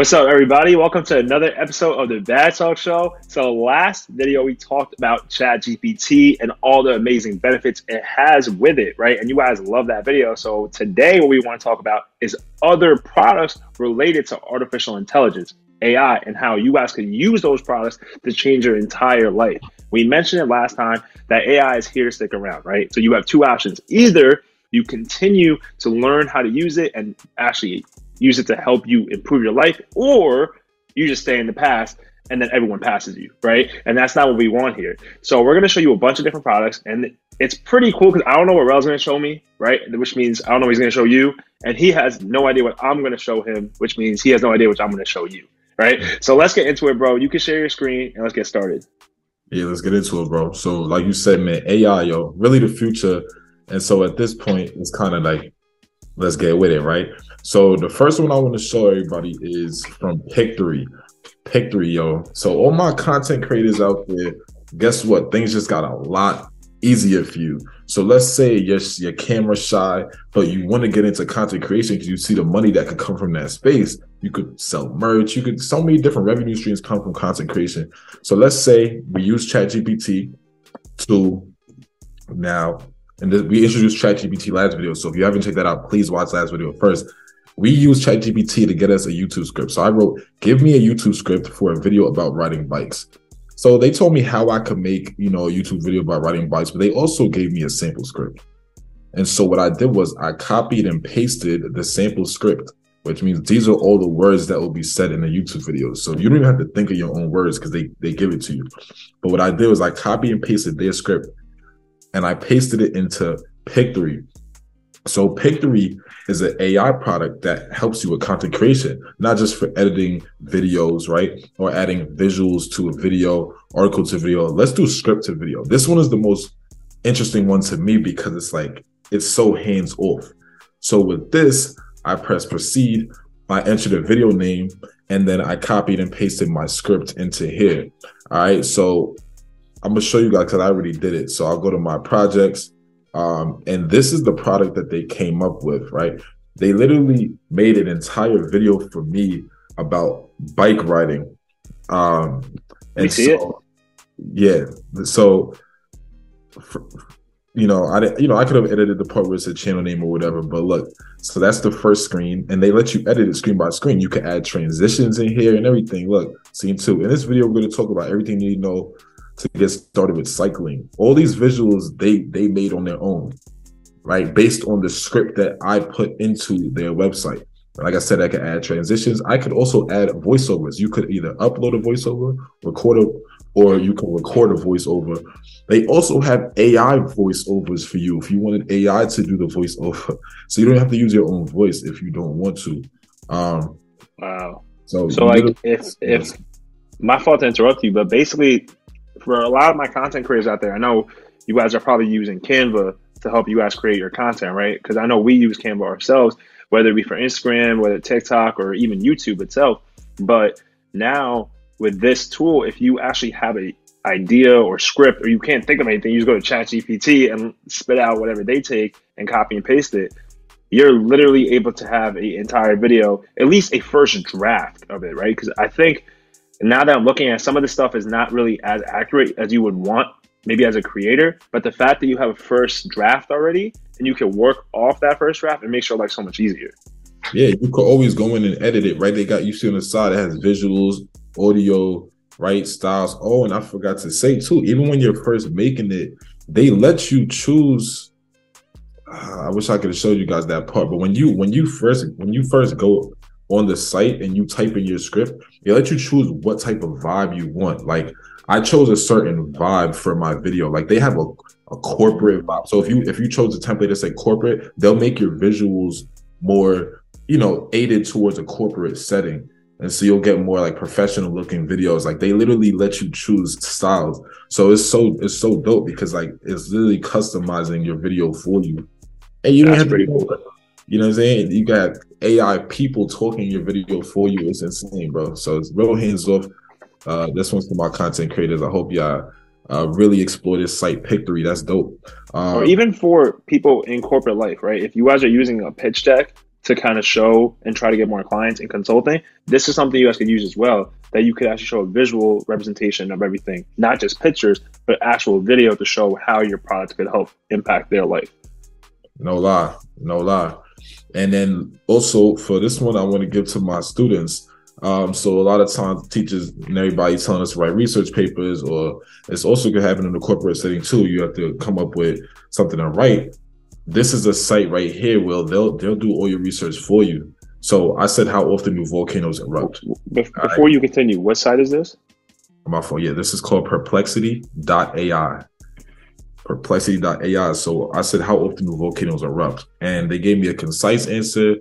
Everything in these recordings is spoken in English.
What's up, everybody? Welcome to another episode of the Bag Talk Show. So, last video we talked about Chat GPT and all the amazing benefits it has with it, right? And you guys love that video. So, today what we want to talk about is other products related to artificial intelligence, AI, and how you guys can use those products to change your entire life. We mentioned it last time that AI is here to stick around, right? So, you have two options. Either you continue to learn how to use it and actually use it to help you improve your life, or you just stay in the past and then everyone passes you, right? And that's not what we want here. So we're gonna show you a bunch of different products, and it's pretty cool because I don't know what Rel's gonna show me, right? Which means I don't know what he's gonna show you, and he has no idea what I'm gonna show him, which means he has no idea what I'm gonna show you, right? So let's get into it, bro. You can share your screen and let's get started. Yeah, let's get into it, bro. So, like you said, man, AI, yo, really the future. And so at this point, it's kind of like, let's get with it, right? So the first one I want to show everybody is from Pictory. Pictory, yo. So all my content creators out there, guess what? Things just got a lot easier for you. So let's say you're, you're camera shy, but you want to get into content creation because you see the money that could come from that space. You could sell merch. You could so many different revenue streams come from content creation. So let's say we use ChatGPT to now, and we introduced ChatGPT last video. So if you haven't checked that out, please watch last video first we use ChatGPT to get us a YouTube script. So I wrote, give me a YouTube script for a video about riding bikes. So they told me how I could make, you know, a YouTube video about riding bikes, but they also gave me a sample script. And so what I did was I copied and pasted the sample script, which means these are all the words that will be said in the YouTube video. So you don't even have to think of your own words because they, they give it to you. But what I did was I copied and pasted their script and I pasted it into Pictory. So Pictory is an AI product that helps you with content creation, not just for editing videos, right? Or adding visuals to a video, article to video. Let's do script to video. This one is the most interesting one to me because it's like it's so hands off. So with this, I press proceed, I entered a video name, and then I copied and pasted my script into here. All right. So I'm gonna show you guys because I already did it. So I'll go to my projects um, and this is the product that they came up with, right? They literally made an entire video for me about bike riding. Um, and so, it? yeah, so for, you know, I you know I could have edited the part where it's a channel name or whatever, but look, so that's the first screen, and they let you edit it screen by screen. You can add transitions in here and everything. Look, scene two. In this video, we're going to talk about everything you need to know to get started with cycling. All these visuals they they made on their own, right? Based on the script that I put into their website. Like I said, I could add transitions. I could also add voiceovers. You could either upload a voiceover, record a, or you can record a voiceover. They also have AI voiceovers for you if you wanted AI to do the voiceover. So you don't have to use your own voice if you don't want to. Um, wow. So, so like if if my fault to interrupt you, but basically for a lot of my content creators out there, I know you guys are probably using Canva to help you guys create your content, right? Because I know we use Canva ourselves, whether it be for Instagram, whether TikTok, or even YouTube itself. But now with this tool, if you actually have a idea or script, or you can't think of anything, you just go to ChatGPT and spit out whatever they take and copy and paste it. You're literally able to have an entire video, at least a first draft of it, right? Because I think now that I'm looking at some of the stuff is not really as accurate as you would want, maybe as a creator. But the fact that you have a first draft already and you can work off that first draft, it makes your life so much easier. Yeah, you could always go in and edit it, right? They got you see on the side, it has visuals, audio, right? Styles. Oh, and I forgot to say too, even when you're first making it, they let you choose. Uh, I wish I could have showed you guys that part, but when you when you first when you first go on the site and you type in your script, it let you choose what type of vibe you want. Like I chose a certain vibe for my video. Like they have a, a corporate vibe. So if you if you chose a template to say corporate, they'll make your visuals more, you know, aided towards a corporate setting. And so you'll get more like professional looking videos. Like they literally let you choose styles. So it's so it's so dope because like it's literally customizing your video for you. And you don't That's have to cool. You know what I'm saying? You got AI people talking your video for you. It's insane, bro. So it's real hands off. Uh, this one's for my content creators. I hope y'all uh, really explore this site Pictory. That's dope. Um, or even for people in corporate life, right? If you guys are using a pitch deck to kind of show and try to get more clients in consulting, this is something you guys could use as well. That you could actually show a visual representation of everything, not just pictures, but actual video to show how your product could help impact their life. No lie, no lie. And then also for this one, I want to give to my students. Um, so a lot of times teachers and everybody telling us to write research papers, or it's also could happen in the corporate setting too. You have to come up with something to write this is a site right here where they'll they'll do all your research for you. So I said, how often do volcanoes erupt? Before right. you continue, what site is this? My phone. Yeah, this is called perplexity.ai. Perplexity.ai. So I said, how often do volcanoes erupt? And they gave me a concise answer.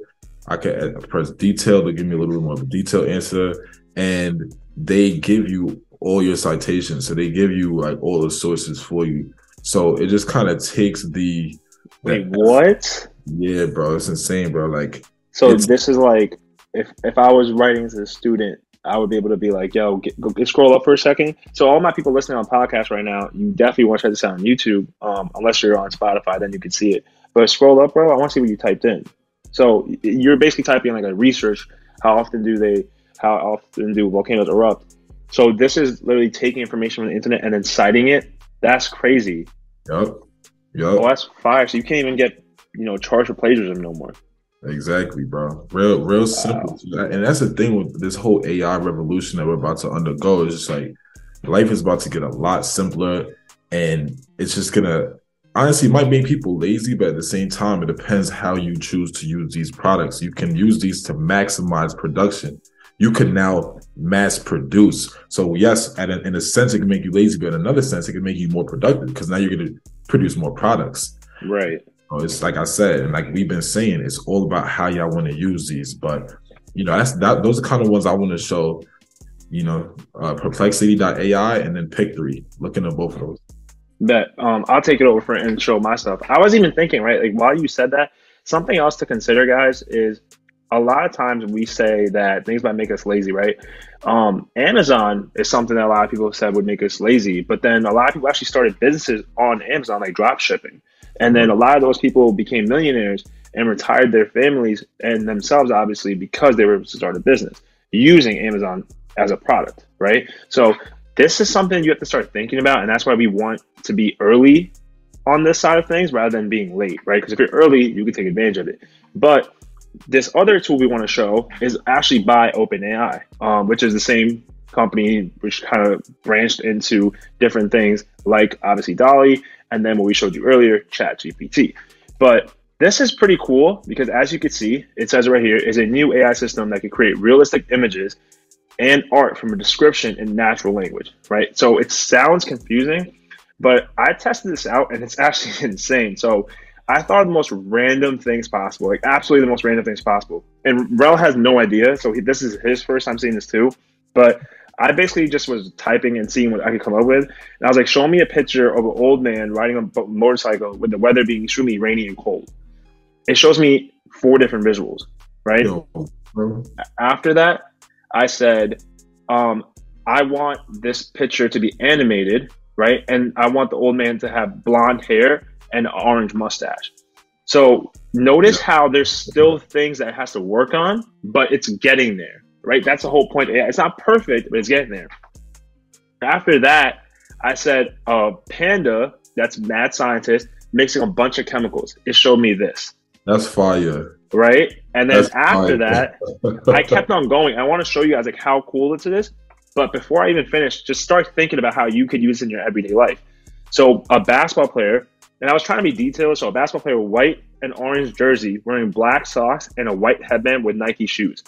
I can press detail. They give me a little bit more of a detailed answer. And they give you all your citations. So they give you like all the sources for you. So it just kind of takes the Wait, what? Yeah, bro, it's insane, bro. Like, so this is like if if I was writing as a student, I would be able to be like, yo, get, go, get, scroll up for a second. So all my people listening on podcast right now, you definitely want to try this out on YouTube. Um, unless you're on Spotify, then you can see it. But scroll up, bro. I want to see what you typed in. So you're basically typing like a research. How often do they? How often do volcanoes erupt? So this is literally taking information from the internet and then citing it. That's crazy. Yep. Yep. Oh, that's fire. So you can't even get, you know, charged for plagiarism no more. Exactly, bro. Real, real wow. simple. And that's the thing with this whole AI revolution that we're about to undergo. Is just like life is about to get a lot simpler, and it's just gonna honestly might make people lazy, but at the same time, it depends how you choose to use these products. You can use these to maximize production. You can now mass produce. So yes, at a, in a sense, it can make you lazy, but in another sense, it can make you more productive because now you're gonna produce more products. Right. So it's like I said, and like we've been saying, it's all about how y'all want to use these. But you know, that's that those are kind of ones I want to show. You know, uh, perplexity.ai and then Pictory. Looking at both of those. Bet. Um, I'll take it over for and show my stuff. I was even thinking, right? Like while you said that, something else to consider, guys, is a lot of times we say that things might make us lazy, right? Um, Amazon is something that a lot of people have said would make us lazy, but then a lot of people actually started businesses on Amazon, like drop shipping. And then a lot of those people became millionaires and retired their families and themselves, obviously, because they were able to start a business using Amazon as a product, right? So this is something you have to start thinking about. And that's why we want to be early on this side of things rather than being late, right? Because if you're early, you can take advantage of it. But this other tool we want to show is actually by OpenAI, um, which is the same company which kind of branched into different things like obviously DALL-E and then what we showed you earlier, ChatGPT. But this is pretty cool because as you can see, it says right here is a new AI system that can create realistic images and art from a description in natural language, right? So it sounds confusing, but I tested this out and it's actually insane. So I thought the most random things possible, like absolutely the most random things possible. And Rel has no idea, so he, this is his first time seeing this too. But I basically just was typing and seeing what I could come up with. And I was like, show me a picture of an old man riding a motorcycle with the weather being extremely rainy and cold. It shows me four different visuals, right? After that, I said, um, I want this picture to be animated, right? And I want the old man to have blonde hair and orange mustache. So notice how there's still things that it has to work on, but it's getting there, right? That's the whole point. It's not perfect, but it's getting there. After that, I said, uh, Panda, that's mad scientist, mixing a bunch of chemicals. It showed me this. That's fire. Right? And then that's after fire. that, I kept on going. I want to show you guys like how cool it is. But before I even finish, just start thinking about how you could use it in your everyday life. So a basketball player and I was trying to be detailed. So a basketball player, with white and orange jersey, wearing black socks and a white headband with Nike shoes.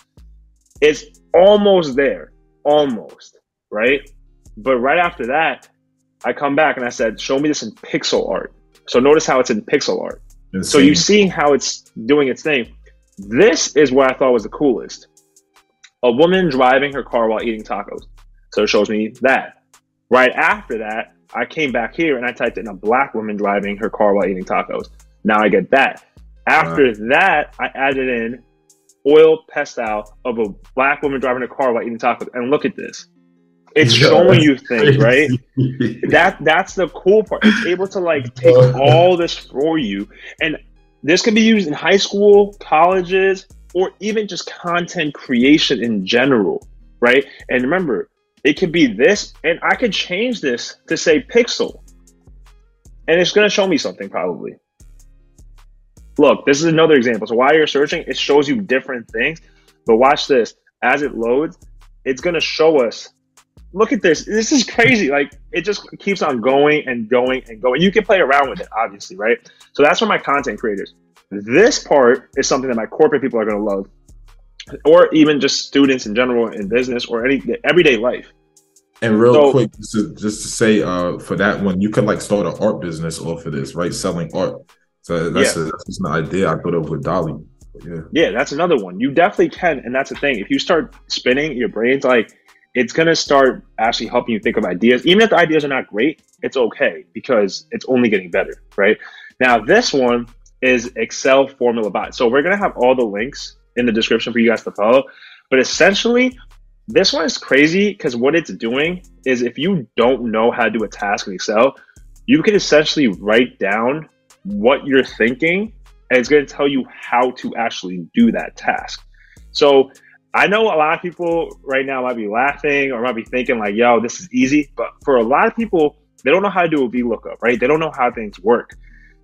It's almost there, almost right. But right after that, I come back and I said, "Show me this in pixel art." So notice how it's in pixel art. So you're seeing how it's doing its thing. This is what I thought was the coolest. A woman driving her car while eating tacos. So it shows me that. Right after that, I came back here and I typed in a black woman driving her car while eating tacos. Now I get that. After wow. that, I added in oil pastel of a black woman driving a car while eating tacos. And look at this. It's showing you things, right? that that's the cool part. It's able to like take uh-huh. all this for you. And this can be used in high school, colleges, or even just content creation in general, right? And remember, it could be this, and I could change this to say pixel, and it's going to show me something probably. Look, this is another example. So while you're searching, it shows you different things. But watch this. As it loads, it's going to show us. Look at this. This is crazy. Like it just keeps on going and going and going. You can play around with it, obviously, right? So that's for my content creators. This part is something that my corporate people are going to love, or even just students in general in business or any everyday life. And real so, quick, just to, just to say, uh, for that one, you could like start an art business off of this, right? Selling art. So that's, yeah. a, that's an idea I thought of with DALL-E. Yeah. yeah, that's another one. You definitely can, and that's the thing. If you start spinning, your brain's like it's gonna start actually helping you think of ideas. Even if the ideas are not great, it's okay because it's only getting better, right? Now this one is Excel Formula Bot. So we're gonna have all the links in the description for you guys to follow. But essentially, this one is crazy because what it's doing is if you don't know how to do a task in Excel, you can essentially write down what you're thinking and it's going to tell you how to actually do that task. So I know a lot of people right now might be laughing or might be thinking like, yo, this is easy. But for a lot of people, they don't know how to do a VLOOKUP, right? They don't know how things work.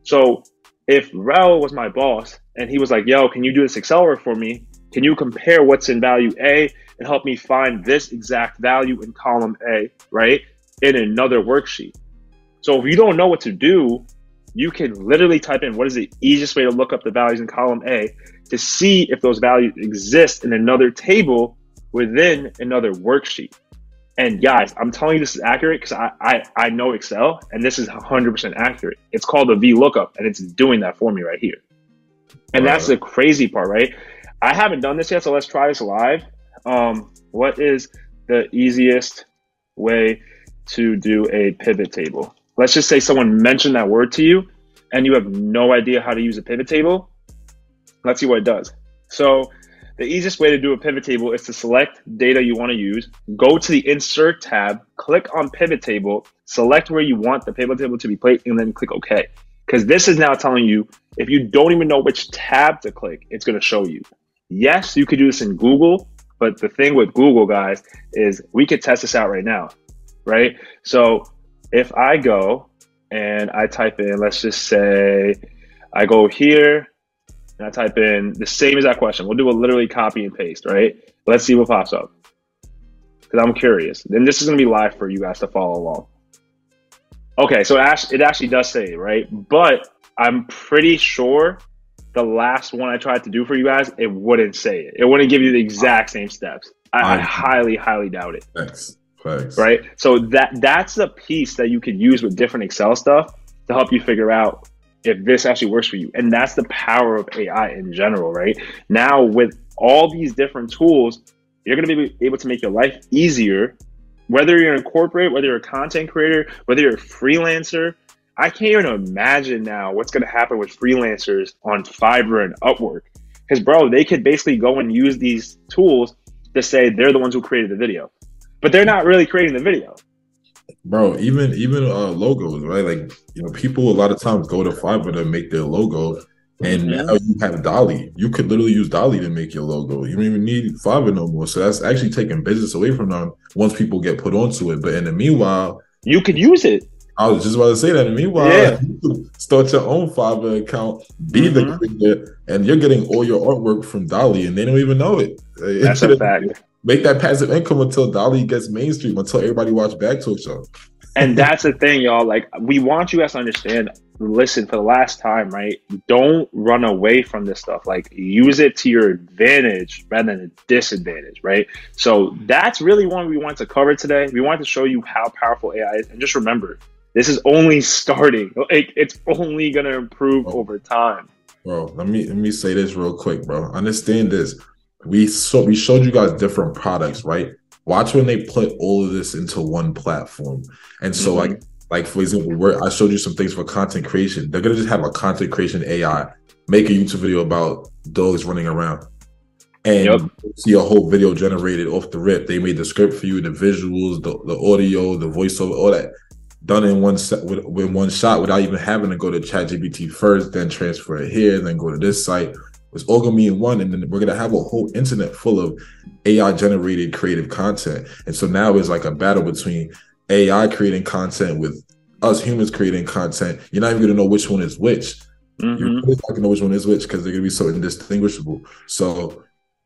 So if Rel was my boss and he was like, yo, can you do this Excel work for me? Can you compare what's in value A and help me find this exact value in column A, right? In another worksheet. So if you don't know what to do, you can literally type in what is the easiest way to look up the values in column A to see if those values exist in another table within another worksheet. And guys, I'm telling you this is accurate because I, I, I know Excel and this is 100% accurate. It's called a VLOOKUP and it's doing that for me right here. And that's the crazy part, right? I haven't done this yet, so let's try this live. Um, what is the easiest way to do a pivot table? Let's just say someone mentioned that word to you and you have no idea how to use a pivot table. Let's see what it does. So the easiest way to do a pivot table is to select data you want to use, go to the insert tab, click on pivot table, select where you want the pivot table to be placed, and then click OK. Because this is now telling you if you don't even know which tab to click, it's going to show you. Yes, you could do this in Google, but the thing with Google, guys, is we could test this out right now, right? So if I go and I type in, let's just say I go here and I type in the same exact question. We'll do a literally copy and paste, right? Let's see what pops up. Because I'm curious. Then this is going to be live for you guys to follow along. Okay, so it actually does say, right? But I'm pretty sure the last one I tried to do for you guys, it wouldn't say it. It wouldn't give you the exact same steps. I, I highly, highly doubt it. Thanks. Thanks. Right. So that that's the piece that you could use with different Excel stuff to help you figure out if this actually works for you. And that's the power of AI in general, right? Now with all these different tools, you're going to be able to make your life easier, whether you're in corporate, whether you're a content creator, whether you're a freelancer. I can't even imagine now what's going to happen with freelancers on Fiverr and Upwork. Because, bro, they could basically go and use these tools to say they're the ones who created the video but they're not really creating the video. Bro, even even uh, logos, right? Like you know, people a lot of times go to Fiverr to make their logo, and mm-hmm. now you have DALL-E. You could literally use DALL-E to make your logo. You don't even need Fiverr no more. So that's actually taking business away from them once people get put onto it. But in the meanwhile, you could use it. I was just about to say that. And meanwhile, yeah. you start your own Fiverr account, be mm-hmm. the creator, and you're getting all your artwork from DALL-E, and they don't even know it. That's a fact make that passive income until DALL-E gets mainstream, until everybody watch Bag Talk Show. and that's the thing, y'all. Like, we want you guys to understand. Listen, for the last time, right? Don't run away from this stuff. Like, use it to your advantage rather than a disadvantage, right? So that's really one we want to cover today. We want to show you how powerful AI is, and just remember, this is only starting. Like, it's only gonna improve oh. over time. Bro, let me let me say this real quick, bro. Understand this we so we showed you guys different products, right? Watch when they put all of this into one platform. And so mm-hmm. like like for example, where I showed you some things for content creation. They're gonna just have a content creation AI make a YouTube video about dogs running around. And yep. see a whole video generated off the rip. They made the script for you, the visuals, the, the audio, the voiceover, all that. done in one set with, with one shot without even having to go to ChatGPT first, then transfer it here, then go to this site. It's all gonna be in one, and then we're gonna have a whole internet full of AI generated creative content. And so now it's like a battle between AI creating content with us humans creating content. You're not even gonna know which one is which. Mm-hmm. You're really not gonna know which one is which because they're gonna be so indistinguishable. So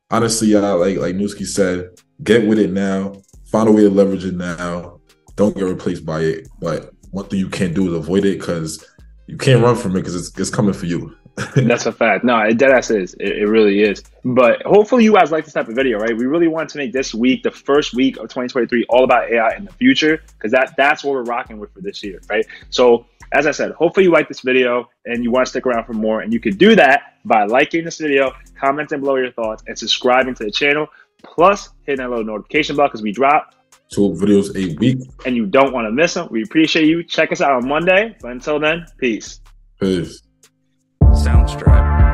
honestly, y'all, like like Newski said, get with it now. Find a way to leverage it now. Don't get replaced by it. But one thing you can't do is avoid it because you can't run from it because it's, it's coming for you. That's a fact. No, it dead ass is. It, it, really is. But hopefully you guys like this type of video, right? We really want to make this week, the first week of 2023, all about AI in the future, because that that's what we're rocking with for this year, right? So as I said, hopefully you like this video and you want to stick around for more. And you could do that by liking this video, commenting below your thoughts, and subscribing to the channel. Plus hitting that little notification bell because we drop two videos a week. And you don't want to miss them. We appreciate you. Check us out on Monday. But until then, peace. Peace. Soundstripe.